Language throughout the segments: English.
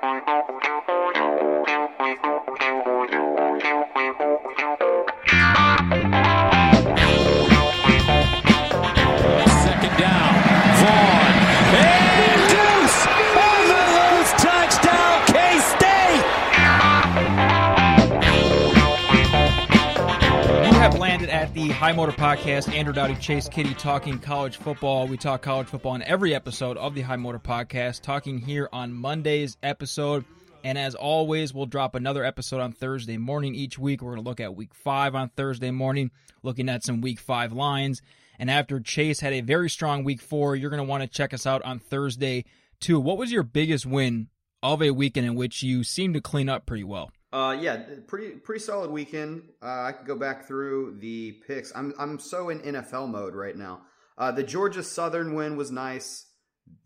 Second Motor Podcast. Andrew Dowdy, Chase Kitty, talking college football. We talk college football in every episode of the High Motor Podcast. Talking here on Monday's episode, and as always, we'll drop another episode on Thursday morning each week. We're going to look at Week Five on Thursday morning, looking at some Week Five lines. And after Chase had a very strong Week Four, you're going to want to check us out on Thursday too. What was your biggest win of a weekend in which you seemed to clean up pretty well? Uh, yeah, pretty pretty solid weekend. Uh, I could go back through the picks. I'm I'm so in NFL mode right now. Uh, the Georgia Southern win was nice.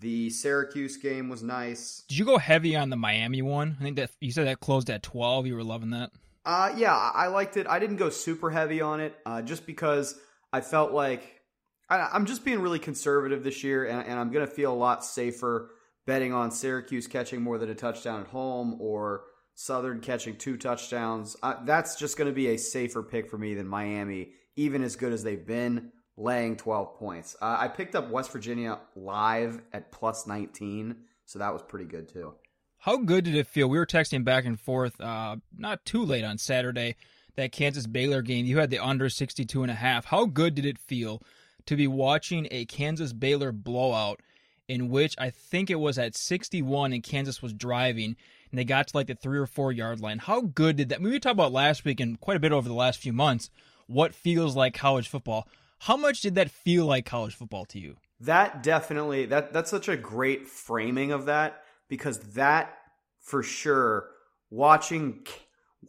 The Syracuse game was nice. Did you go heavy on the Miami one? I think that you said that closed at twelve. You were loving that. Uh, yeah, I I liked it. I didn't go super heavy on it, uh, just because I felt like I, I'm just being really conservative this year, and, and I'm gonna feel a lot safer betting on Syracuse catching more than a touchdown at home or Southern catching two touchdowns. Uh, that's just going to be a safer pick for me than Miami, even as good as they've been, laying 12 points. Uh, I picked up West Virginia live at plus 19, so that was pretty good too. How good did it feel? We were texting back and forth, uh, not too late on Saturday, that Kansas Baylor game. You had the under 62 and a half. How good did it feel to be watching a Kansas Baylor blowout in which I think it was at 61 and Kansas was driving and they got to like the three or four yard line. How good did that? I mean, we talked about last week and quite a bit over the last few months. What feels like college football? How much did that feel like college football to you? That definitely that that's such a great framing of that because that for sure watching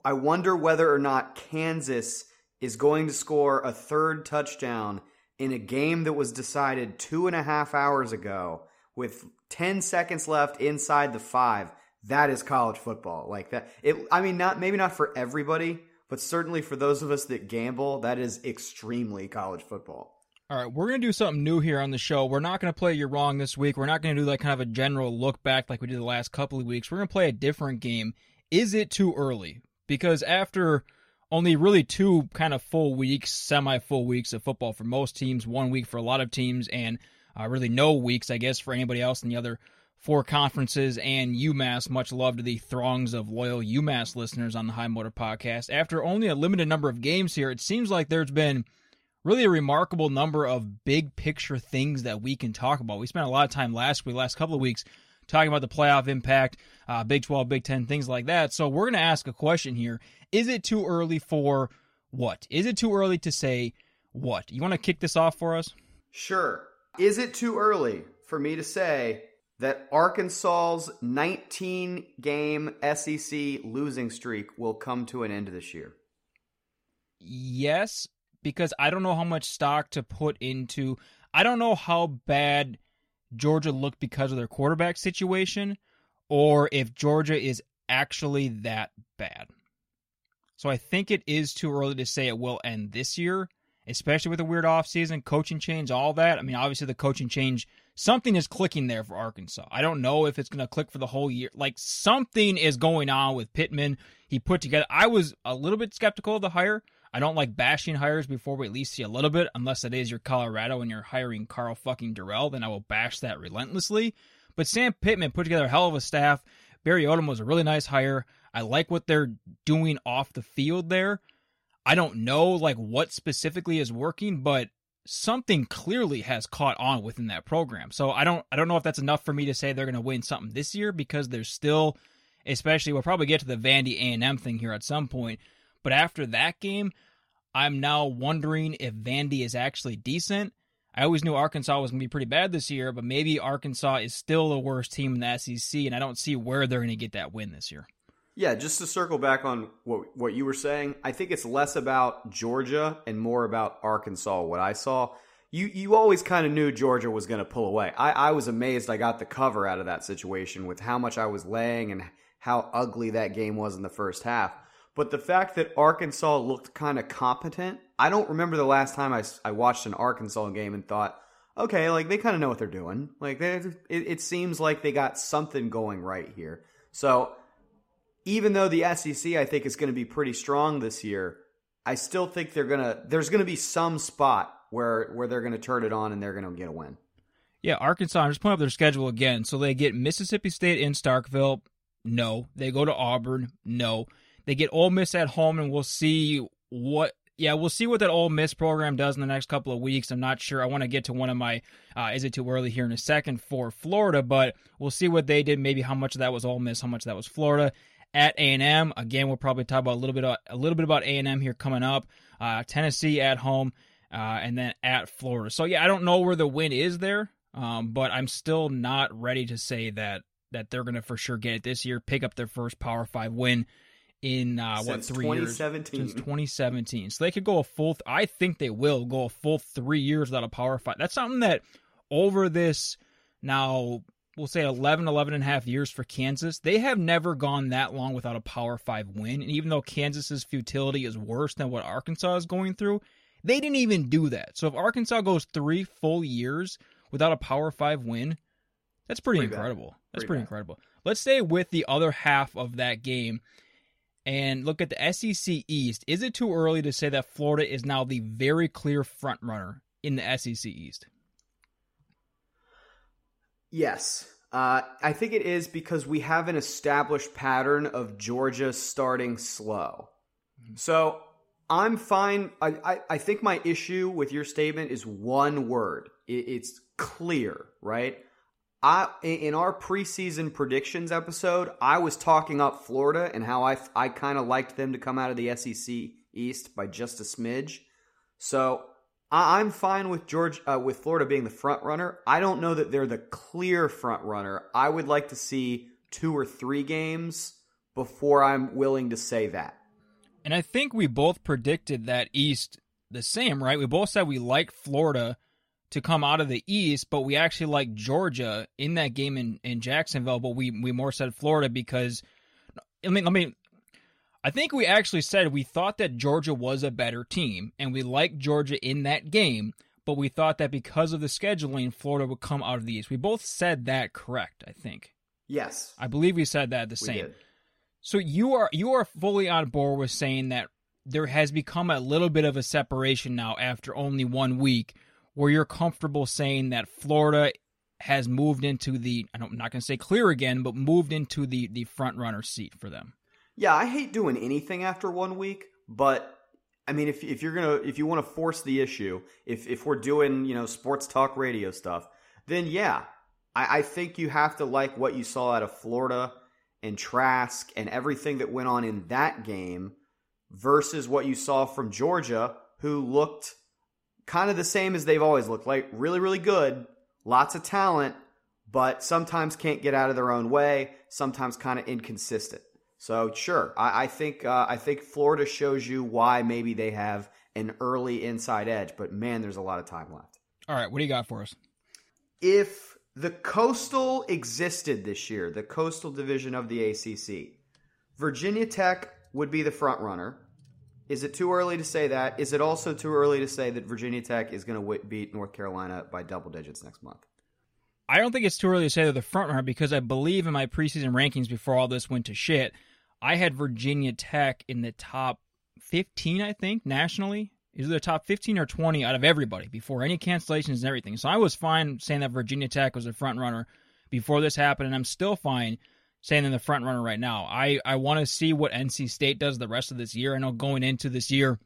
I wonder whether or not Kansas is going to score a third touchdown in a game that was decided two and a half hours ago with 10 seconds left inside the five. That is college football. Like that. It, I mean, not, maybe not for everybody, but certainly for those of us that gamble, that is extremely college football. All right, we're going to do something new here on the show. We're not going to play You're Wrong this week. We're not going to do like kind of a general look back like we did the last couple of weeks. We're going to play a different game. Is it too early? Because after only really two kind of full weeks, semi full weeks of football for most teams, one week for a lot of teams, and uh, really no weeks, I guess, for anybody else in the other four conferences and UMass. Much love to the throngs of loyal UMass listeners on the High Motor Podcast. After only a limited number of games here, it seems like there's been really a remarkable number of big picture things that we can talk about. We spent a lot of time last week, last couple of weeks, talking about the playoff impact, uh, Big 12, Big 10, things like that. So we're going to ask a question here. Is it too early for what? Is it too early to say what? You want to kick this off for us? Sure. Is it too early for me to say that Arkansas's 19 game SEC losing streak will come to an end this year? Yes, because I don't know how much stock to put into. I don't know how bad Georgia looked because of their quarterback situation, or if Georgia is actually that bad. So I think it is too early to say it will end this year, especially with a weird offseason, coaching change, all that. I mean, obviously the coaching change, something is clicking there for Arkansas. I don't know if it's going to click for the whole year. Like something is going on with Pittman. He put together. I was a little bit skeptical of the hire. I don't like bashing hires before we at least see a little bit, unless it is your Colorado and you're hiring Karl fucking Dorrell, then I will bash that relentlessly. But Sam Pittman put together a hell of a staff. Barry Odom was a really nice hire. I like what they're doing off the field there. I don't know like what specifically is working, but something clearly has caught on within that program. So I don't I don't know if that's enough for me to say they're going to win something this year because there's still especially we'll probably get to the Vandy A&M thing here at some point, but after that game, I'm now wondering if Vandy is actually decent. I always knew Arkansas was going to be pretty bad this year, but maybe Arkansas is still the worst team in the SEC, and I don't see where they're going to get that win this year. Yeah, just to circle back on what what you were saying, I think it's less about Georgia and more about Arkansas. What I saw, you you always kind of knew Georgia was going to pull away. I, I was amazed I got the cover out of that situation with how much I was laying and how ugly that game was in the first half. But the fact that Arkansas looked kind of competent, I don't remember the last time I, I watched an Arkansas game and thought, okay, like they kind of know what they're doing. Like they, it, it seems like they got something going right here. So even though the SEC I think is going to be pretty strong this year, I still think they're gonna. There's going to be some spot where where they're going to turn it on and they're going to get a win. Yeah, Arkansas. I'm just pulling up their schedule again. So they get Mississippi State in Starkville. No. They go to Auburn. No. They get Ole Miss at home, and we'll see what. Yeah, we'll see what that Ole Miss program does in the next couple of weeks. I'm not sure. I want to get to one of my. Uh, is it too early here in a second for Florida? But we'll see what they did. Maybe how much of that was Ole Miss, how much of that was Florida. At A and M, again, we'll probably talk about a little bit of, a little bit about A and M here coming up. Uh, Tennessee at home, uh, and then at Florida. So yeah, I don't know where the win is there, um, but I'm still not ready to say that that they're going to for sure get it this year, pick up their first Power Five win in uh, what three years 2017. since 2017. So they could go a full. Th- I think they will go a full three years without a Power Five. That's something that over this now we'll say 11 11 and a half years for kansas they have never gone that long without a power five win. And even though kansas's futility is worse than what arkansas is going through they didn't even do that. So if arkansas goes three full years without a power five win that's pretty, Pretty bad. incredible. That's Pretty pretty incredible. Let's stay with the other half of that game and look at the sec east. Is it too early to say that florida is now the very clear front runner in the sec east Yes. Uh, I think it is because we have an established pattern of Georgia starting slow. So I'm fine. I, I, I think my issue with your statement is one word. It, it's clear, right? I in our preseason predictions episode, I was talking up Florida and how I I kind of liked them to come out of the SEC East by just a smidge. So I, I'm fine with George uh, with Florida being the front runner. I don't know that they're the clear front runner. I would like to see two or three games before I'm willing to say that. And I think we both predicted that East the same, right? We both said we liked Florida to come out of the East, but we actually liked Georgia in that game in, in Jacksonville, but we, we more said Florida because I mean let me I think we actually said we thought that Georgia was a better team and we liked Georgia in that game, but we thought that because of the scheduling, Florida would come out of the East. We both said that correct, I think. Yes, I believe we said that the we same. did. So you are you are fully on board with saying that there has become a little bit of a separation now after only one week, where you're comfortable saying that Florida has moved into the I don't, I'm not going to say clear again, but moved into the the front runner seat for them. Yeah, I hate doing anything after one week, but I mean, if if you're gonna if you want to force the issue, if if we're doing you know sports talk radio stuff, then yeah, I, I think you have to like what you saw out of Florida and Trask and everything that went on in that game versus what you saw from Georgia, who looked kind of the same as they've always looked, like really really good, lots of talent, but sometimes can't get out of their own way, sometimes kind of inconsistent. So sure, I, I think uh, I think Florida shows you why maybe they have an early inside edge, but man, there's a lot of time left. All right, what do you got for us? If the Coastal existed this year, the Coastal division of the ACC, Virginia Tech would be the front runner. Is it too early to say that? Is it also too early to say that Virginia Tech is going to w- beat North Carolina by double digits next month? I don't think it's too early to say they're the front runner because I believe in my preseason rankings before all this went to shit, I had Virginia Tech in the top 15, I think, nationally. Is it the top 15 or 20 out of everybody before any cancellations and everything. So I was fine saying that Virginia Tech was the front runner before this happened, and I'm still fine saying they're the front runner right now. I, I want to see what NC State does the rest of this year. I know going into this year,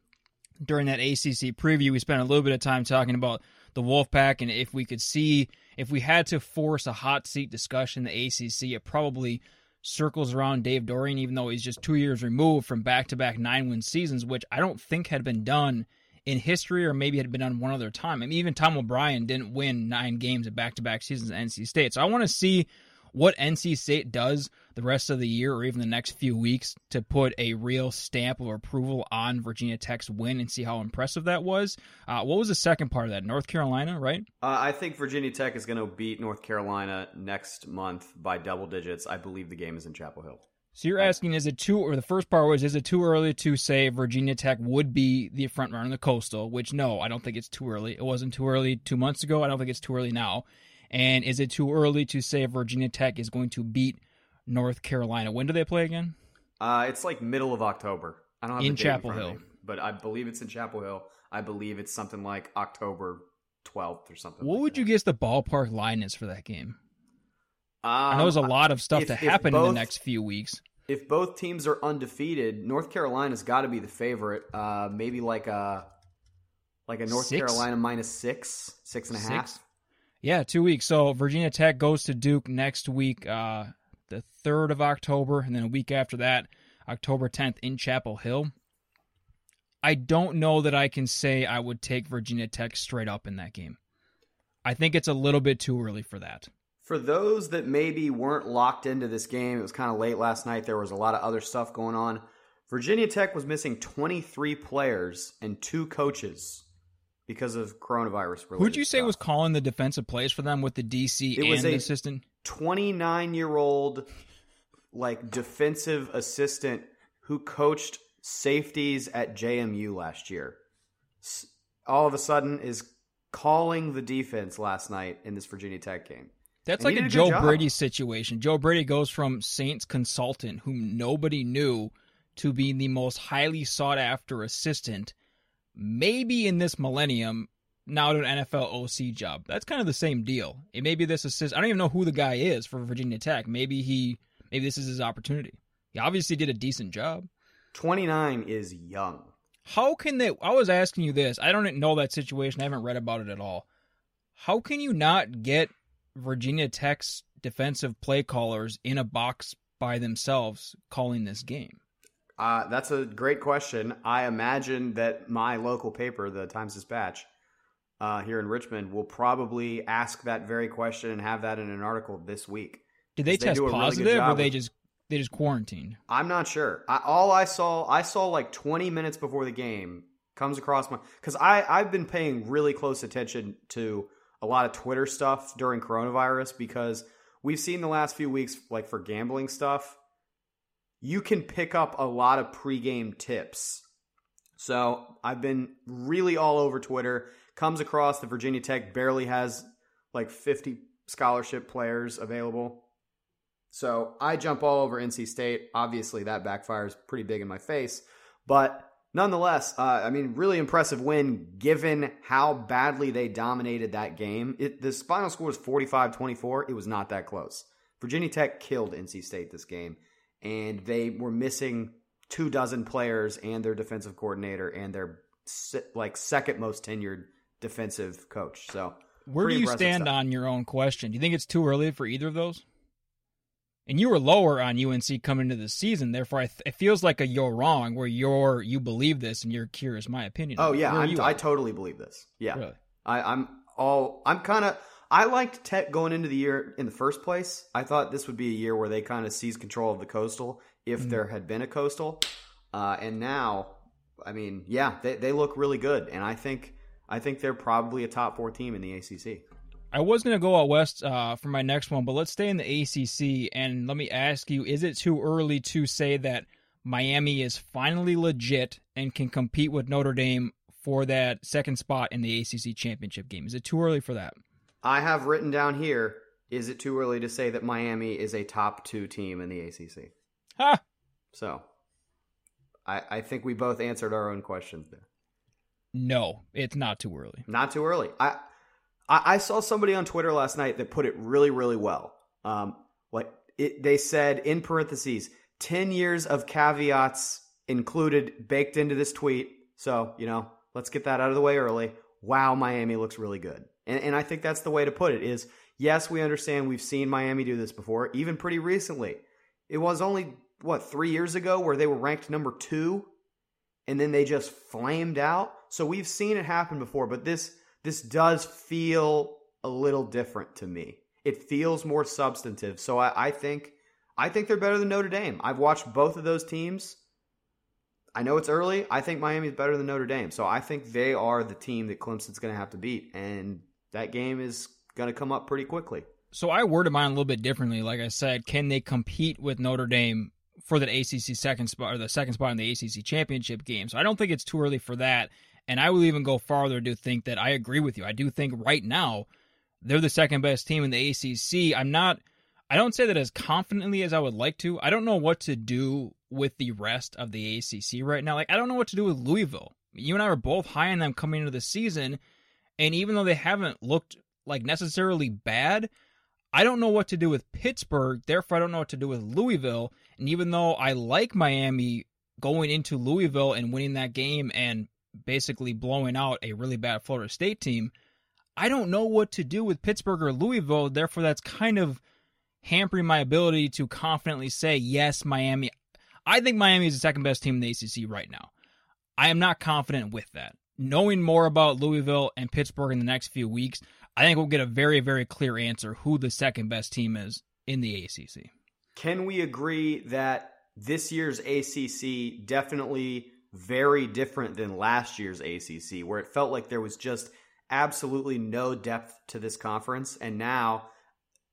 during that ACC preview, we spent a little bit of time talking about the Wolfpack and if we could see if we had to force a hot seat discussion the ACC, it probably circles around Dave Doeren, even though he's just two years removed from back to back nine win seasons, which I don't think had been done in history or maybe had been done one other time. I mean, even Tom O'Brien didn't win nine games at back to back seasons at NC State. So I want to see what NC State does the rest of the year or even the next few weeks to put a real stamp of approval on Virginia Tech's win and see how impressive that was. Uh, what was the second part of that? North Carolina, right? Uh, I think Virginia Tech is going to beat North Carolina next month by double digits. I believe the game is in Chapel Hill. So you're asking, is it too, or the first part was, is it too early to say Virginia Tech would be the front runner in the Coastal? Which no, I don't think it's too early. It wasn't too early two months ago. I don't think it's too early now. And is it too early to say Virginia Tech is going to beat North Carolina. When do they play again? Uh, it's like middle of October. I don't have In Chapel of Hill. me, but I believe it's in Chapel Hill. I believe it's something like October twelfth or something. What like would that. you guess the ballpark line is for that game? Um, I know there's a lot of stuff if- to happen in the next few weeks. If both teams are undefeated, North Carolina's got to be the favorite. Uh, maybe like a like a North Six? Carolina minus six, six and a half. Yeah, two weeks. So Virginia Tech goes to Duke next week, uh, the third of October, and then a week after that, October 10th in Chapel Hill. I don't know that I can say I would take Virginia Tech straight up in that game. I think it's a little bit too early for that. For those that maybe weren't locked into this game, it was kind of late last night. There was a lot of other stuff going on. Virginia Tech was missing 23 players and two coaches because of coronavirus. Who'd you say stuff. was calling the defensive plays for them with the DC It and was the a- assistant? 29 year old like defensive assistant who coached safeties at JMU last year. All of a sudden is calling the defense last night in this Virginia Tech game. That's And like a Joe. Brady situation. Joe Brady goes from Saints consultant, whom nobody knew, to being the most highly sought after assistant, maybe in this millennium, now to an NFL OC job. That's kind of the same deal. It may be this assist. I don't even know who the guy is for Virginia Tech. Maybe he, maybe this is his opportunity. He obviously did a decent job. 29 is young. How can they? I was asking you this. I don't know that situation. I haven't read about it at all. How can you not get Virginia Tech's defensive play callers in a box by themselves calling this game? Uh, that's a great question. I imagine that my local paper, the Times Dispatch, uh, here in Richmond, will probably ask that very question and have that in an article this week. Did they They test a really positive, or they just they just quarantined? I'm not sure. I, all I saw, I saw like 20 minutes before the game comes across my because I I've been paying really close attention to a lot of Twitter stuff during coronavirus because we've seen the last few weeks like for gambling stuff, you can pick up a lot of pregame tips. So I've been really all over Twitter. Comes across the Virginia Tech barely has like 50 scholarship players available. So I jump all over NC State. Obviously, that backfires pretty big in my face. But nonetheless, uh, I mean, really impressive win given how badly they dominated that game. It, the final score was 45 24. It was not that close. Virginia Tech killed NC State this game, and they were missing two dozen players and their defensive coordinator and their like second most tenured defensive coach. So Where do you stand stuff. on your own question? Do you think it's too early for either of those? And you were lower on UNC coming into the season, therefore, I th- it feels like a you're wrong, where you're you believe this and you're curious my opinion. Oh yeah, I totally believe this. Yeah, Really? I, I'm all. I'm kind of. I liked Tech going into the year in the first place. I thought this would be a year where they kind of seize control of the coastal if Mm. there had been a coastal. Uh, and now, I mean, yeah, they they look really good, and I think I think they're probably a top four team in the ACC. I was going to go out west uh, for my next one, but let's stay in the ACC. And let me ask you: Is it too early to say that Miami is finally legit and can compete with Notre Dame for that second spot in the ACC championship game? Is it too early for that? I have written down here. Is it too early to say that Miami is a top two team in the ACC? Ha! So, I I think we both answered our own questions there. No, it's not too early. Not too early. I, I I saw somebody on Twitter last night that put it really really well. Um, like it, they said in parentheses, ten years of caveats included baked into this tweet. So you know, let's get that out of the way early. Wow, Miami looks really good, and and I think that's the way to put it. Is yes, we understand we've seen Miami do this before, even pretty recently. It was only what three years ago where they were ranked number two and then they just flamed out. So we've seen it happen before, but this this does feel a little different to me. It feels more substantive. So I, I think I think they're better than Notre Dame. I've watched both of those teams. I know it's early. I think Miami's better than Notre Dame. So I think they are the team that Clemson's going to have to beat, and that game is going to come up pretty quickly. So I worded mine a little bit differently. Like I said, can they compete with Notre Dame for the ACC second spot or the second spot in the ACC championship game? So I don't think it's too early for that. And I will even go farther to think that I agree with you. I do think right now they're the second best team in the ACC. I'm not. I don't say that as confidently as I would like to. I don't know what to do with the rest of the ACC right now. Like, I don't know what to do with Louisville. You and I were both high on them coming into the season, and even though they haven't looked like necessarily bad, I don't know what to do with Pittsburgh. Therefore, I don't know what to do with Louisville. And even though I like Miami going into Louisville and winning that game and basically blowing out a really bad Florida State team, I don't know what to do with Pittsburgh or Louisville. Therefore, that's kind of hampering my ability to confidently say, yes, Miami. I think Miami is the second best team in the ACC right now. I am not confident with that. Knowing more about Louisville and Pittsburgh in the next few weeks, I think we'll get a very, very clear answer who the second best team is in the ACC. Can we agree that this year's ACC definitely very different than last year's ACC, where it felt like there was just absolutely no depth to this conference. And now,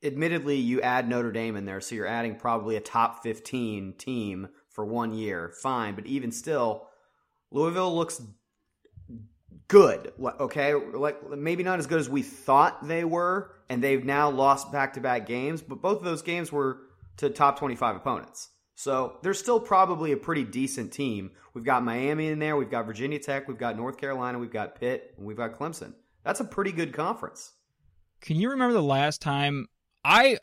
admittedly, you add Notre Dame in there, so you're adding probably a top 15 team for one year. Fine. But even still, Louisville looks good. Okay. Like maybe not as good as we thought they were. And they've now lost back to back games, but both of those games were to top 25 opponents. So they're still probably a pretty decent team. We've got Miami in there, we've got Virginia Tech, we've got North Carolina, we've got Pitt, and we've got Clemson. That's a pretty good conference. Can you remember the last time I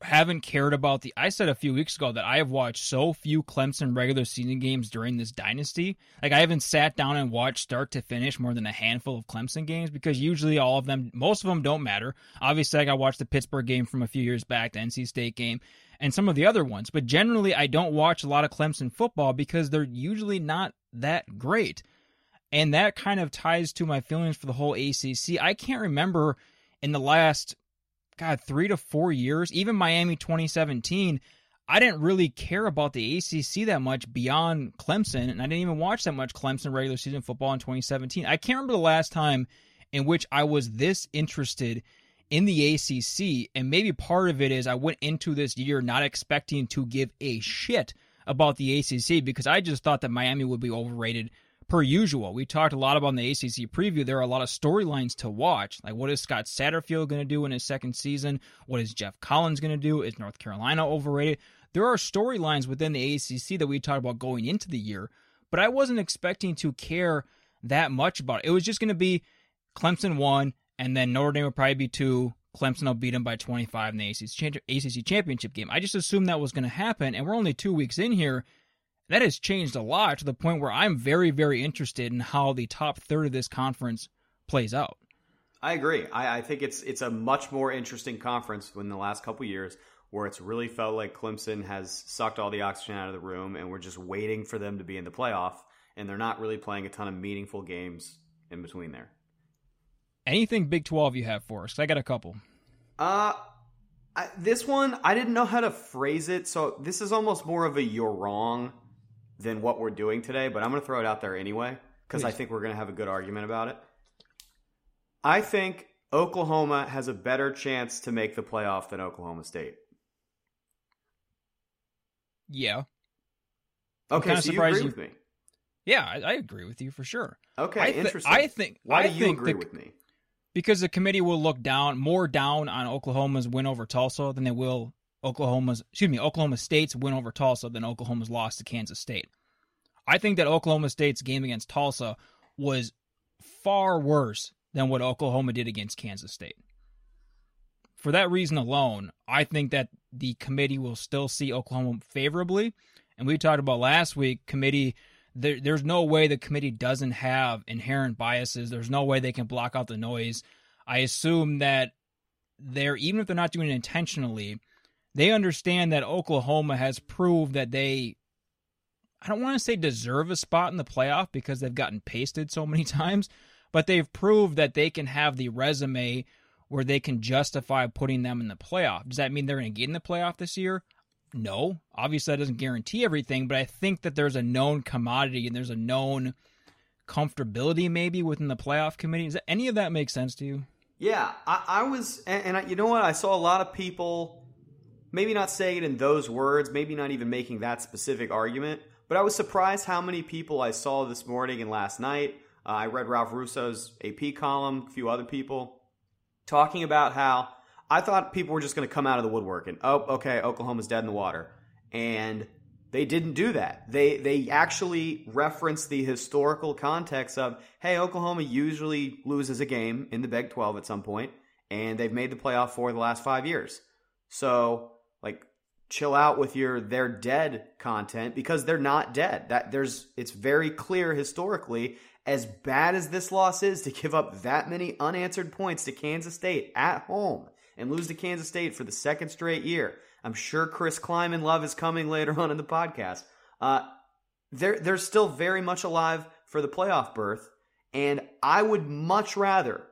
haven't cared about the I said a few weeks ago that I have watched so few Clemson regular season games during this dynasty. Like I haven't sat down and watched start to finish more than a handful of Clemson games because usually all of them most of them don't matter. Obviously I got watched the Pittsburgh game from a few years back, the NC State game, and some of the other ones. But generally I don't watch a lot of Clemson football because they're usually not that great. And that kind of ties to my feelings for the whole ACC. I can't remember in the last God, three to four years, even Miami 2017, I didn't really care about the ACC that much beyond Clemson, and I didn't even watch that much Clemson regular season football in 2017. I can't remember the last time in which I was this interested in the ACC, and maybe part of it is I went into this year not expecting to give a shit about the ACC because I just thought that Miami would be overrated per usual. We talked a lot about in the ACC preview. There are a lot of storylines to watch. Like, what is Scott Satterfield going to do in his second season? What is Geoff Collins going to do? Is North Carolina overrated? There are storylines within the ACC that we talked about going into the year, but I wasn't expecting to care that much about it. It was just going to be Clemson one, and then Notre Dame would probably be two. Clemson will beat them by 25 in the ACC championship game. I just assumed that was going to happen, and we're only two weeks in here that has changed a lot to the point where I'm very, very interested in how the top third of this conference plays out. I agree. I, I think it's it's a much more interesting conference than the last couple years, where it's really felt like Clemson has sucked all the oxygen out of the room, and we're just waiting for them to be in the playoff, and they're not really playing a ton of meaningful games in between there. Anything Big Twelve you have for us? I got a couple. Uh I, this one I didn't know how to phrase it, so this is almost more of a "you're wrong" than what we're doing today, but I'm going to throw it out there anyway because I think we're going to have a good argument about it. I think Oklahoma has a better chance to make the playoff than Oklahoma State. Yeah. Okay, so you agree you... with me. Yeah, I, I, agree with you for sure. Okay, I th- interesting. I think. Why I do you agree the, with me? Because the committee will look down more down on Oklahoma's win over Tulsa than they will Oklahoma's excuse me Oklahoma State's win over Tulsa than Oklahoma's loss to Kansas State. I think that Oklahoma State's game against Tulsa was far worse than what Oklahoma did against Kansas State. For that reason alone, I think that the committee will still see Oklahoma favorably. And we talked about last week, committee there, there's no way the committee doesn't have inherent biases. There's no way they can block out the noise. I assume that they're even if they're not doing it intentionally, they understand that Oklahoma has proved that they I don't want to say deserve a spot in the playoff because they've gotten pasted so many times, but they've proved that they can have the resume where they can justify putting them in the playoff. Does that mean they're going to get in the playoff this year? No. Obviously, that doesn't guarantee everything, but I think that there's a known commodity and there's a known comfortability maybe within the playoff committee. Does any of that make sense to you? Yeah, I, I was, and, and I, you know what? I saw a lot of people maybe not saying it in those words, maybe not even making that specific argument, but I was surprised how many people I saw this morning and last night. Uh, I read Ralph Russo's AP column, a few other people talking about how I thought people were just going to come out of the woodwork and oh, okay, Oklahoma's dead in the water, and they didn't do that. They they actually referenced the historical context of hey, Oklahoma usually loses a game in the Big 12 at some point, and they've made the playoff for the last five years. So chill out with your they're dead content because they're not dead. That there's it's very clear historically as bad as this loss is to give up that many unanswered points to Kansas State at home and lose to Kansas State for the second straight year. I'm sure Chris Klieman Love is coming later on in the podcast. Uh, they're they're still very much alive for the playoff berth, and I would much rather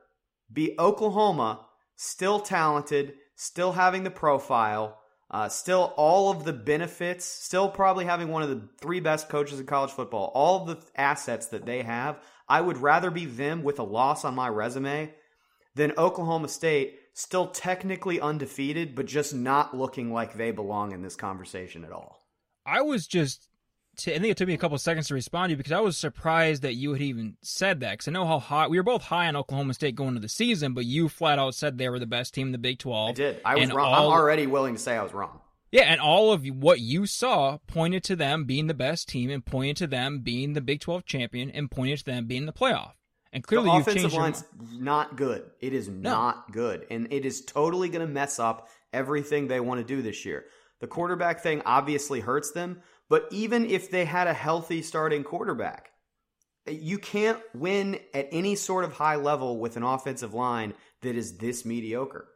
be Oklahoma, still talented, still having the profile, uh, still all of the benefits, still probably having one of the three best coaches in college football, all the assets that they have. I would rather be them with a loss on my resume than Oklahoma State, still technically undefeated, but just not looking like they belong in this conversation at all. I was just, I think it took me a couple seconds to respond to you because I was surprised that you had even said that. Because I know how high we were both high on Oklahoma State going into the season, but you flat out said they were the best team in the Big Twelve. I did. I was wrong. All, I'm already willing to say I was wrong. Yeah, and all of what you saw pointed to them being the best team, and pointed to them being the Big Twelve champion, and pointed to them being the playoff. And clearly, the offensive line's not good. It is No. not good, and it is totally going to mess up everything they want to do this year. The quarterback thing obviously hurts them, but even if they had a healthy starting quarterback, you can't win at any sort of high level with an offensive line that is this mediocre.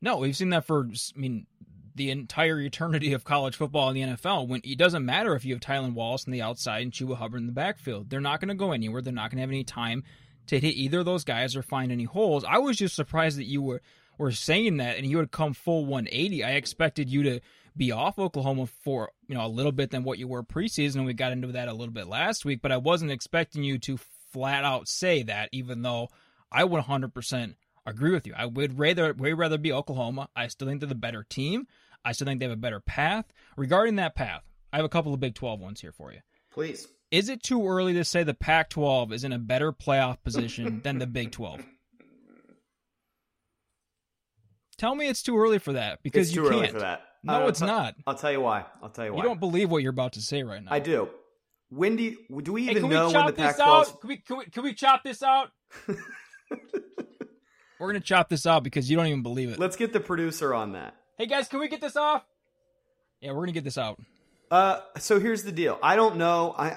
No, we've seen that for, I mean, the entire eternity of college football in the NFL. When it doesn't matter if you have Tylan Wallace on the outside and Chuba Hubbard in the backfield, they're not going to go anywhere. They're not going to have any time to hit either of those guys or find any holes. I was just surprised that you were were saying that and you would come full 180. I expected you to be off Oklahoma for you know a little bit than what you were preseason, and we got into that a little bit last week. But I wasn't expecting you to flat out say that, even though I would 100% agree with you. I would rather way rather be Oklahoma. I still think they're the better team. I still think they have a better path. Regarding that path, I have a couple of Big 12 ones here for you. Please. Is it too early to say the Pac 12 is in a better playoff position than the Big 12? Tell me it's too early for that because it's you can't. Early for that. No, Uh, it's I'll- not. I'll tell you why. I'll tell you why. You don't believe what you're about to say right now. I do. When do you, do we Hey, even can know we when chop the this Pac-12? out? Can we, can we can we chop this out? We're gonna chop this out because you don't even believe it. Let's get the producer on that. Hey guys, can we get this off? Yeah, we're gonna get this out. Uh, so here's the deal. I don't know. I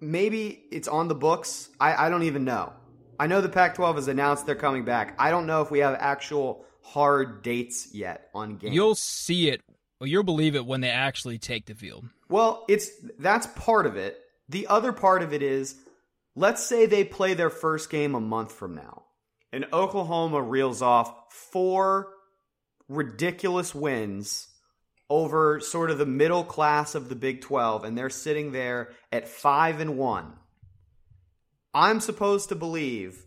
maybe it's on the books. I, I don't even know. I know the Pac-12 has announced they're coming back. I don't know if we have actual hard dates yet on games. You'll see it. Well, you'll believe it when they actually take the field. Well, it's that's part of it. The other part of it is let's say they play their first game a month from now and Oklahoma reels off four ridiculous wins over sort of the middle class of the Big 12 and they're sitting there at 5 and 1. I'm supposed to believe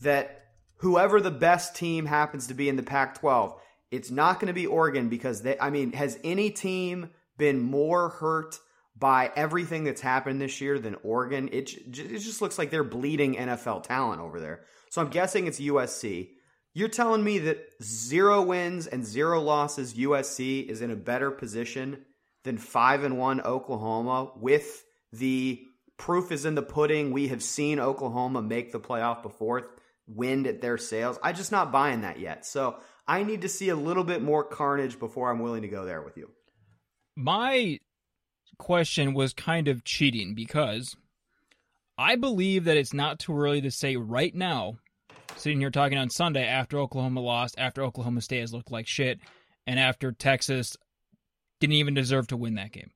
that whoever the best team happens to be in the Pac 12, it's not going to be Oregon because they, I mean, has any team been more hurt by everything that's happened this year than Oregon? It, it just looks like they're bleeding NFL talent over there. So I'm guessing it's USC. You're telling me that zero wins and zero losses USC is in a better position than 5 and 1 Oklahoma with the proof is in the pudding. We have seen Oklahoma make the playoff before, wind at their sails. I'm just not buying that yet. So I need to see a little bit more carnage before I'm willing to go there with you. My question was kind of cheating because I believe that it's not too early to say right now, sitting here talking on Sunday after Oklahoma lost, after Oklahoma State has looked like shit, and after Texas didn't even deserve to win that game.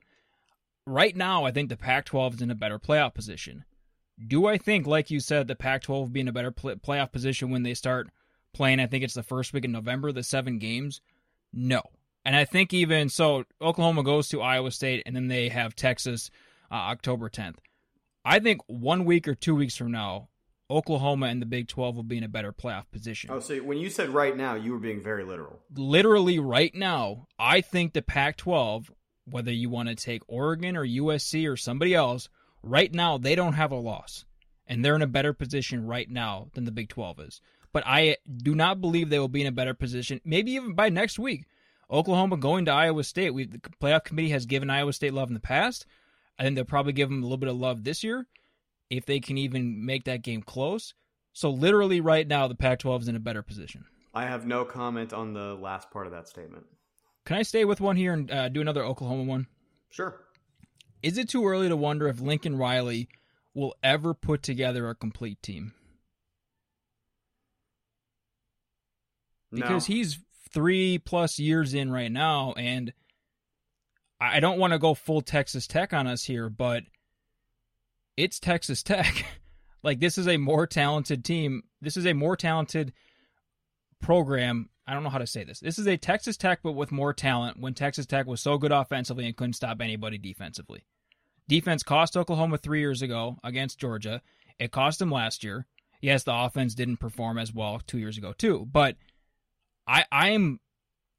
Right now, I think the Pac 12 is in a better playoff position. Do I think, like you said, the Pac 12 will be in a better pl- playoff position when they start playing? I think it's the first week in November, the seven games. No. And I think even so, Oklahoma goes to Iowa State and then they have Texas uh, October 10th. I think one week or two weeks from now, Oklahoma and the Big 12 will be in a better playoff position. Oh, so when you said right now, you were being very literal. Literally, right now, I think the Pac 12, whether you want to take Oregon or USC or somebody else, right now, they don't have a loss. And they're in a better position right now than the Big 12 is. But I do not believe they will be in a better position. Maybe even by next week. Oklahoma going to Iowa State. We the playoff committee has given Iowa State love in the past. I think they'll probably give them a little bit of love this year if they can even make that game close. So literally right now the Pac-12 is in a better position. I have no comment on the last part of that statement. Can I stay with one here and uh, do another Oklahoma one? Sure. Is it too early to wonder if Lincoln Riley will ever put together a complete team? Because no. he's three plus years in right now, and I don't want to go full Texas Tech on us here, but it's Texas Tech. like this is a more talented team. This is a more talented program. I don't know how to say this. This is a Texas Tech, but with more talent. When Texas Tech was so good offensively and couldn't stop anybody defensively. Defense cost Oklahoma three years ago against Georgia. It cost them last year. Yes, the offense didn't perform as well two years ago too. But I I'm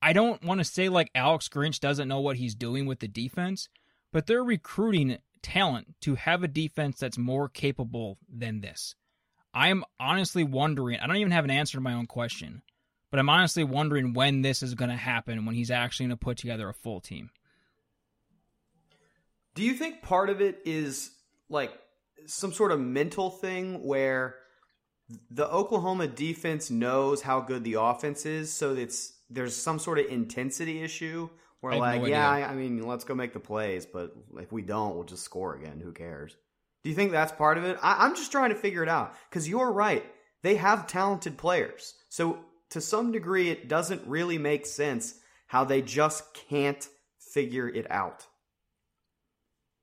I don't want to say like Alex Grinch doesn't know what he's doing with the defense, but they're recruiting talent to have a defense that's more capable than this. I'm honestly wondering, I don't even have an answer to my own question, but I'm honestly wondering when this is going to happen, when he's actually going to put together a full team. Do you think part of it is like some sort of mental thing where the Oklahoma defense knows how good the offense is, so it's there's some sort of intensity issue where like, no yeah. I, I mean, let's go make the plays, but if we don't, we'll just score again. Who cares? Do you think that's part of it? I, I'm just trying to figure it out because you're right. They have talented players, so to some degree, it doesn't really make sense how they just can't figure it out.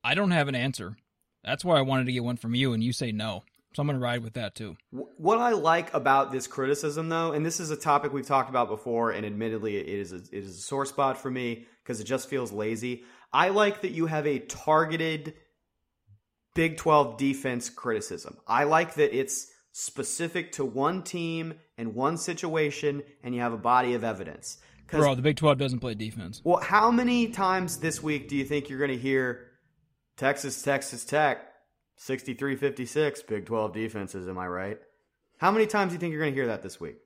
I don't have an answer. That's why I wanted to get one from you, and you say no. So I'm going to ride with that too. What I like about this criticism, though, and this is a topic we've talked about before, and admittedly, it is a, it is a sore spot for me because it just feels lazy. I like that you have a targeted Big 12 defense criticism. I like that it's specific to one team and one situation, and you have a body of evidence. Bro, the Big 12 doesn't play defense. well, how many times this week do you think you're going to hear Texas, Texas Tech, 63 56, Big 12 defenses? Am I right? How many times do you think you're going to hear that this week?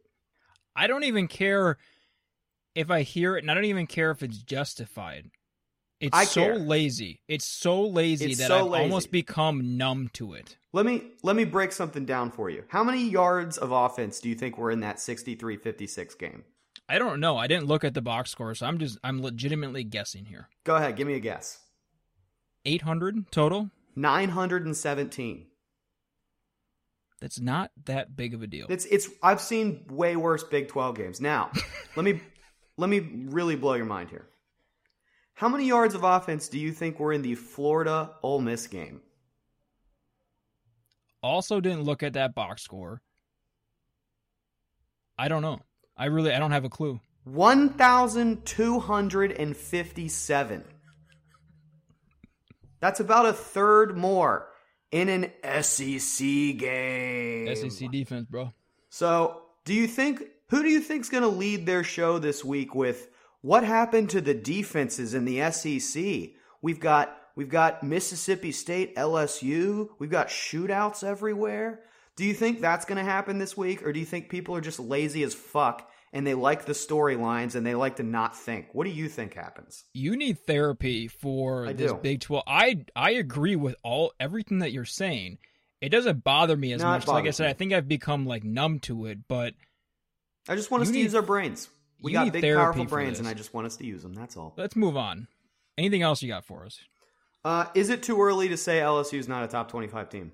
I don't even care if I hear it, and I don't even care if it's justified. It's I so care. lazy. It's so lazy It's that so I've lazy. almost become numb to it. Let me let me break something down for you. How many yards of offense do you think were in that 63-56 game? I don't know. I didn't look at the box score, so I'm just I'm legitimately guessing here. Go ahead, give me a guess. 800 total? 917. That's not that big of a deal. It's it's I've seen way worse Big 12 games. Now, let me let me really blow your mind here. How many yards of offense do you think were in the Florida Ole Miss game? Also didn't look at that box score. I don't know. I really I don't have a clue. 1,257. That's about a third more in an SEC game. SEC defense, bro. So, do you think who do you think's going to lead their show this week with what happened to the defenses in the SEC? We've got we've got Mississippi State, LSU, we've got shootouts everywhere. Do you think that's going to happen this week or do you think people are just lazy as fuck and they like the storylines and they like to not think? What do you think happens? You need therapy for I this do. Big 12. I I agree with all everything that you're saying. It doesn't bother me as No, much. Like I said, me. I think I've become like numb to it, but I just want us You to use our brains. We got need big powerful brains and I just want us to use them. That's all. let's move on. Anything else you got for us? Uh, is it too early to say LSU is not a top 25 team?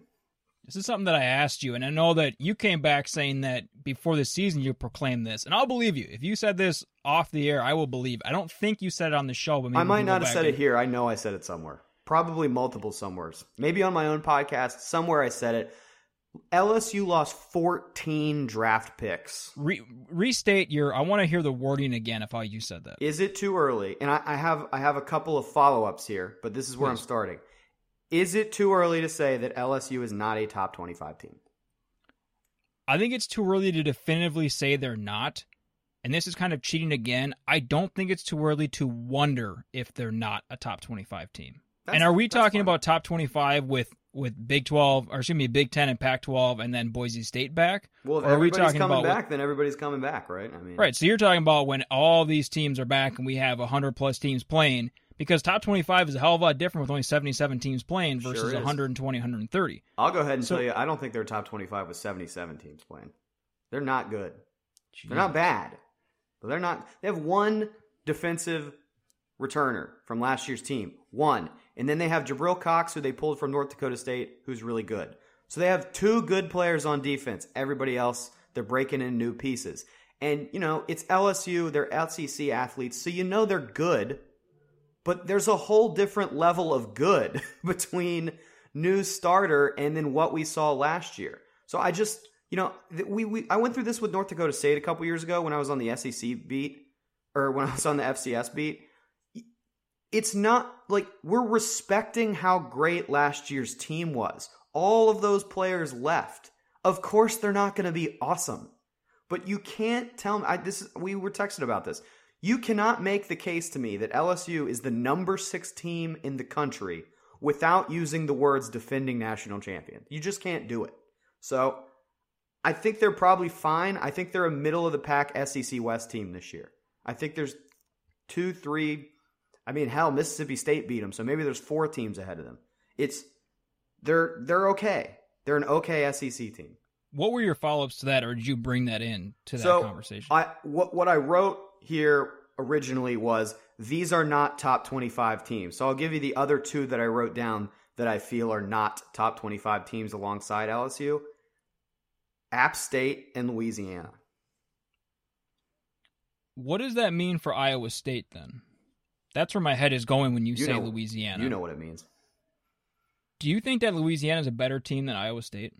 This is something that I asked you, and I know that you came back saying that before the season you proclaimed this, and I'll believe you. If you said this off the air, I will believe. I don't think you said it on the show, but maybe I might not have said and- it here. I know I said it somewhere. Probably multiple somewheres. Maybe on my own podcast. Somewhere I said it. LSU lost 14 draft picks. Re- restate your. I want to hear the wording again If how you said that. Is it too early? And I, I have I have a couple of follow ups here, but this is where I'm starting. Is it too early to say that LSU is not a top 25 team? I think it's too early to definitively say they're not. And this is kind of cheating again. I don't think it's too early to wonder if they're not a top 25 team. That's- and are we talking about top 25 with with Big 12 or excuse me Big 10 and Pac 12 and then Boise State back? Well, or are we talking coming about back, then everybody's coming back, right? I mean, Right. So you're talking about when all these teams are back and we have 100 plus teams playing because top 25 is a hell of a lot different with only 77 teams playing versus is. 120, 130. I'll go ahead and So- tell you, I don't think they're top 25 with 77 teams playing. They're not good. They're not bad, but they're not. They have one defensive returner from last year's team, one, and then they have Jabril Cox, who they pulled from North Dakota State, who's really good. So they have two good players on defense. Everybody else, they're breaking in new pieces. And you know, it's LSU. They're LCC athletes, so you know they're good. But there's a whole different level of good between new starter and then what we saw last year. So I just, you know, we, we I went through this with North Dakota State a couple years ago when I was on the SEC beat or when I was on the FCS beat. It's not like we're respecting how great last year's team was. All of those players left. Of course they're not going to be awesome. But you can't tell me I this is, we were texting about this. You cannot make the case to me that LSU is the number 6 team in the country without using the words defending national champion. You just can't do it. So, I think they're probably fine. I think they're a middle of the pack SEC West team this year. I think there's two, three. I mean, hell, Mississippi State beat them, so maybe there's four teams ahead of them. It's they're they're okay. They're an okay SEC team. What were your follow ups to that, or did you bring that in to that so conversation? I what what I wrote here originally was these are not top 25 teams. So I'll give you the other two that I wrote down that I feel are not top 25 teams alongside LSU. App State and Louisiana. what does that mean for Iowa State then? That's where my head is going when you, You say know- Louisiana. You know what it means. Do you think that Louisiana is a better team than Iowa State?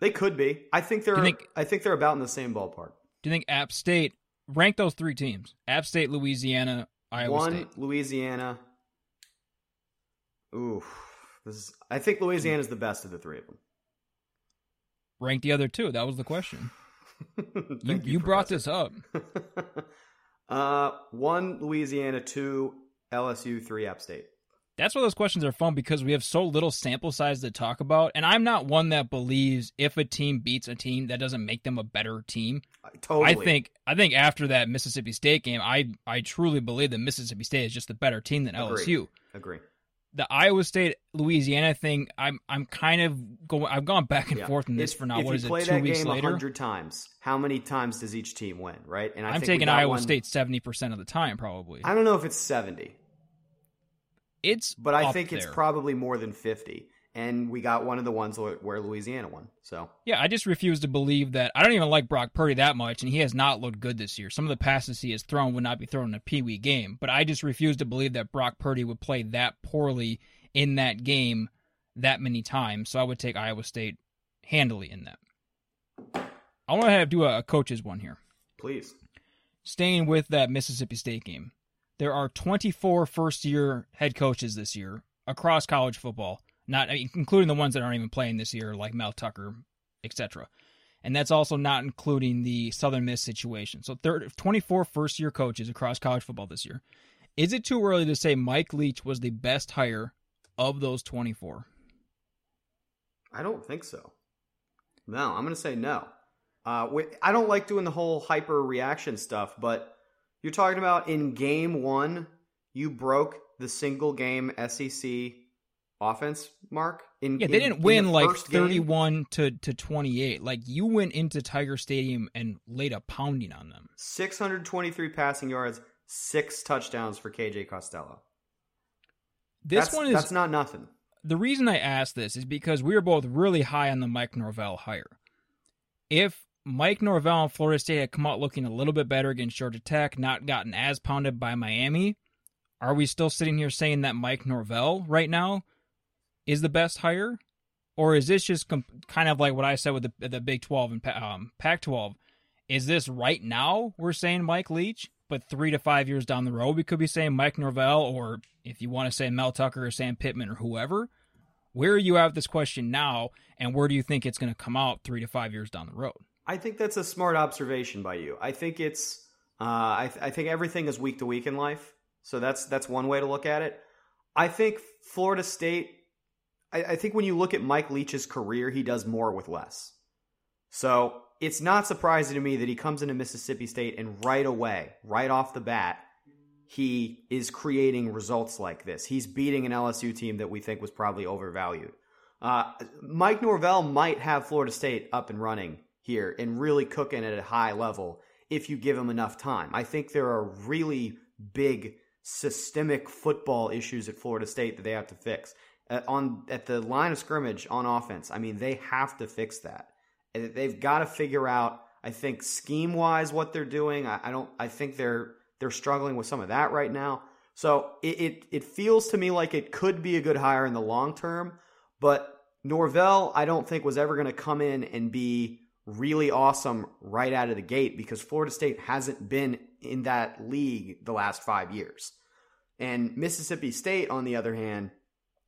They could be. I think they're think- I think they're about in the same ballpark. Do you think App State rank those three teams? App State, Louisiana, Iowa One State. Louisiana. Ooh. This is I think Louisiana is the best of the three of them. Rank the other two. That was the question. You, Thank you, brought this up. uh, one Louisiana, two LSU, three App State. That's why those questions are fun because we have so little sample size to talk about. And I'm not one that believes if a team beats a team, that doesn't make them a better team. Totally. I think I think after that Mississippi State game, I I truly believe that Mississippi State is just a better team than Agree. LSU. Agree. The Iowa State Louisiana thing, I'm I'm kind of going. I've gone back and Yeah. forth in this If- for now. What you it? Two that weeks game later, hundred times, how many times does each team win? Right? And I I'm think taking Iowa one- State seventy percent of the time, probably. I don't know if it's seventy, it's but I think it's probably more than fifty. And we got one of the ones where Louisiana won. So Yeah, I just refuse to believe that. I don't even like Brock Purdy that much, and he has not looked good this year. Some of the passes he has thrown would not be thrown in a Pee Wee game, but I just refuse to believe that Brock Purdy would play that poorly in that game that many times. So I would take Iowa State handily in that. I want to have do a, a coach's one here. please, Staying with that Mississippi State game, there are 24 first year head coaches this year across college football, not including the ones that aren't even playing this year, like Mel Tucker, etc. And that's also not including the Southern Miss situation. So, third, 24 first year coaches across college football this year. Is it too early to say Mike Leach was the best hire of those 24? I don't think so. No, I'm going to say no. Uh, I don't like doing the whole hyper reaction stuff, but you're talking about in game one, you broke the single game SEC offense mark. In Yeah, they didn't in win the like first game? 31 to, to 28. Like, you went into Tiger Stadium and laid a pounding on them. 623 passing yards, six touchdowns for KJ Costello. This that's, one is that's not nothing. the reason I asked this is because we were both really high on the Mike Norvell hire. If Mike Norvell and Florida State had come out looking a little bit better against Georgia Tech, not gotten as pounded by Miami, are we still sitting here saying that Mike Norvell right now is the best hire? Or is this just kind of like what I said with the, the Big 12 and um, Pac 12? Is this right now we're saying Mike Leach, but three to five years down the road we could be saying Mike Norvell, or if you want to say Mel Tucker or Sam Pittman or whoever? Where are you at with this question now, and where do you think it's going to come out three to five years down the road? I think that's a smart observation by you. I think it's, uh, I, th- I think everything is week to week in life. So that's that's one way to look at it. I think Florida State. I, I think when you look at Mike Leach's career, he does more with less. So it's not surprising to me that he comes into Mississippi State and right away, right off the bat, he is creating results like this. He's beating an LSU team that we think was probably overvalued. Uh, Mike Norvell might have Florida State up and running here and really cooking at a high level if you give him enough time. I think there are really big systemic football issues at Florida State that they have to fix. Uh, on at the line of scrimmage on offense, I mean, they have to fix that. They've got to figure out, I think, scheme wise what they're doing. I, I, don't. I think they're they're struggling with some of that right now. So it, it it feels to me like it could be a good hire in the long term, but Norvell, I don't think was ever going to come in and be really awesome right out of the gate because Florida State hasn't been in that league the last five years. And Mississippi State, on the other hand,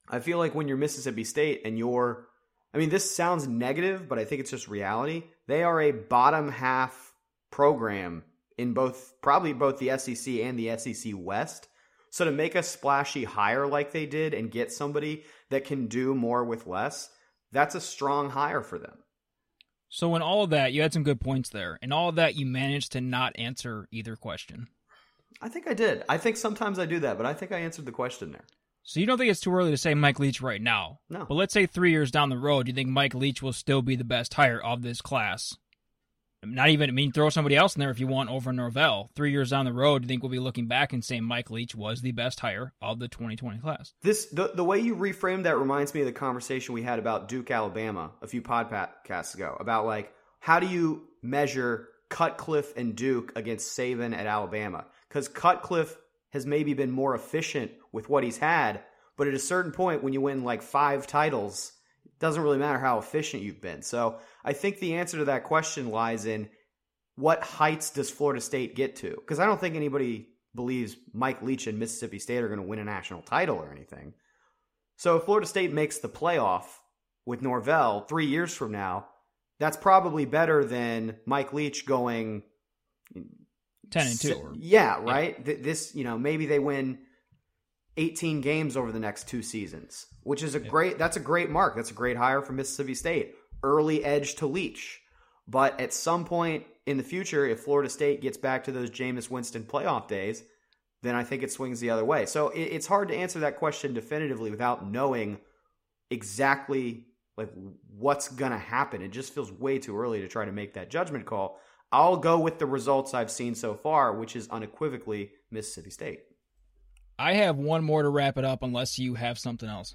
I feel like when you're Mississippi State and you're I mean, this sounds negative, but I think it's just reality. They are a bottom half program in both, probably both the SEC and the SEC West. So to make a splashy hire like they did and get somebody that can do more with less, that's a strong hire for them. So in all of that, you had some good points there. In all of that, you managed to not answer either question. I think I did. I think sometimes I do that, but I think I answered the question there. So you don't think it's too early to say Mike Leach right now? No. But let's say three years down the road, do you think Mike Leach will still be the best hire of this class? Not even, I mean, throw somebody else in there if you want over Norvell. Three years down the road, you think we'll be looking back and saying Mike Leach was the best hire of the 2020 class? This the, the way you reframed that reminds me of the conversation we had about Duke, Alabama a few podcasts ago about like, how do you measure Cutcliffe and Duke against Saban at Alabama? Because Cutcliffe has maybe been more efficient with what he's had, but at a certain point, when you win like five titles, it doesn't really matter how efficient you've been. So I think the answer to that question lies in what heights does Florida State get to? Because I don't think anybody believes Mike Leach and Mississippi State are going to win a national title or anything. So if Florida State makes the playoff with Norvell three years from now, that's probably better than Mike Leach going ten and two. Or, yeah, right. Yeah. This, you know, maybe they win 18 games over the next two seasons, which is a yeah. great. That's a great mark. That's a great hire for Mississippi State. Early edge to Leach, but at some point in the future, if Florida State gets back to those Jameis Winston playoff days, then I think it swings the other way. So it, it's hard to answer that question definitively without knowing exactly like what's gonna happen. It just feels way too early to try to make that judgment call. I'll go with the results I've seen so far, which is unequivocally Mississippi State. I have one more to wrap it up, unless you have something else.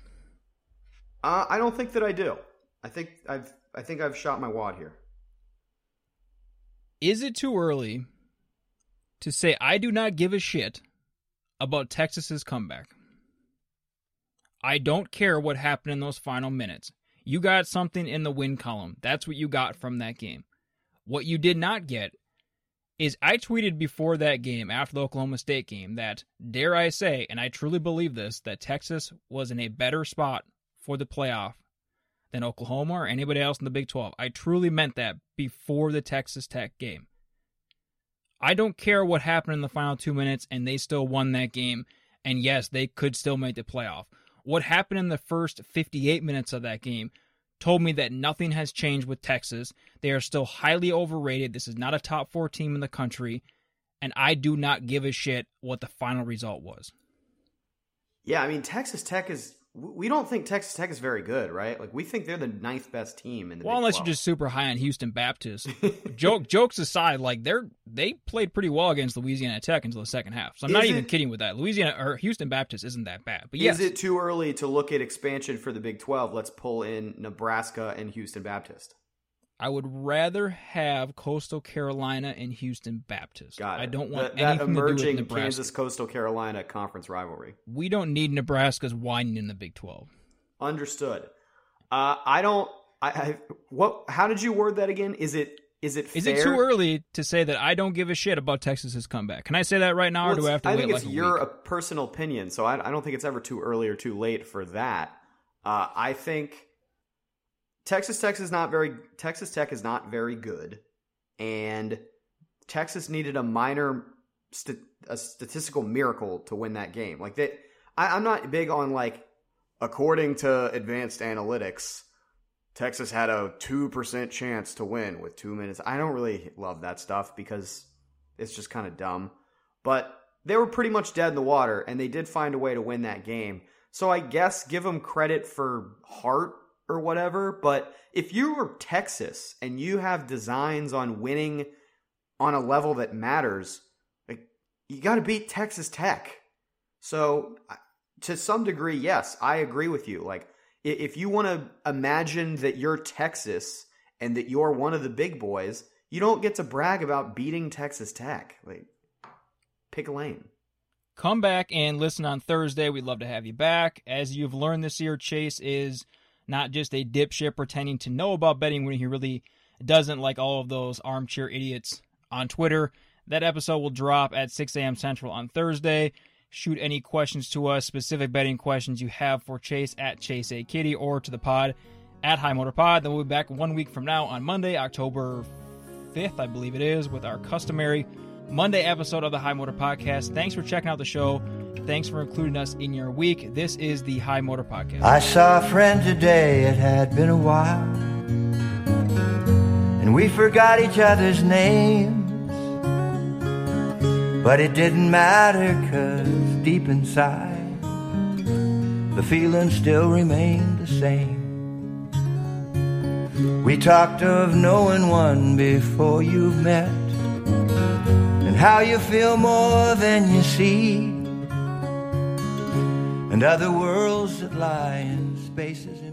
Uh, I don't think that I do. I think I've I think I've shot my wad here. Is it too early to say I do not give a shit about Texas's comeback? I don't care what happened in those final minutes. You got something in the win column. That's what you got from that game. What you did not get is I tweeted before that game, after the Oklahoma State game, that dare I say, and I truly believe this, that Texas was in a better spot for the playoff than Oklahoma or anybody else in the Big 12. I truly meant that before the Texas Tech game. I don't care what happened in the final two minutes, and they still won that game. And yes, they could still make the playoff. What happened in the first 58 minutes of that game told me that nothing has changed with Texas. They are still highly overrated. This is not a top four team in the country. And I do not give a shit what the final result was. Yeah, I mean, Texas Tech is we don't think Texas Tech is very good, right? Like we think they're the ninth best team in the. Well, Big unless 12. you're just super high on Houston Baptist. Joke jokes aside, like they're they played pretty well against Louisiana Tech until the second half. So I'm Is not it- even kidding with that. Louisiana or Houston Baptist isn't that bad. But yes, Is it too early to look at expansion for the Big 12? Let's pull in Nebraska and Houston Baptist. I would rather have Coastal Carolina and Houston Baptist. Got it. I don't want that, that anything to do with emerging Kansas Coastal Carolina conference rivalry. We don't need Nebraska's whining in the Big 12. Understood. Uh, I don't. I, I what? How did you word that again? Is it is it Is fair? it too early to say that I don't give a shit about Texas's comeback? Can I say that right now, Well, or do I have to I wait think it's a your personal opinion, so I, I don't think it's ever too early or too late for that. Uh, I think Texas Tech is not very Texas Tech is not very good, and Texas needed a minor st- a statistical miracle to win that game. Like that, I, I'm not big on like, according to advanced analytics, Texas had a 2% chance to win with two minutes. I don't really love that stuff because it's just kind of dumb. But they were pretty much dead in the water, and they did find a way to win that game. So I guess give them credit for heart or whatever. But if you're Texas and you have designs on winning on a level that matters, like, you got to beat Texas Tech. So to some degree, yes, I agree with you. Like, if you want to imagine that you're Texas and that you're one of the big boys, you don't get to brag about beating Texas Tech. Like, pick a lane. Come back and listen on Thursday. We'd love to have you back. As you've learned this year, Chase is not just a dipshit pretending to know about betting when he really doesn't, like all of those armchair idiots on Twitter. That episode will drop at 6 a.m. Central on Thursday. Shoot any questions to us, specific betting questions you have for Chase at Chase A Kitty or to the pod at High Motor Pod. Then we'll be back one week from now on Monday, October 5th, I believe it is, with our customary Monday episode of the High Motor Podcast. Thanks for checking out the show. Thanks for including us in your week. This is the High Motor Podcast. I saw a friend today, it had been a while, and we forgot each other's names. But it didn't matter, cause deep inside, the feeling still remained the same. We talked of knowing one before you've met, and how you feel more than you see, and other worlds that lie in spaces.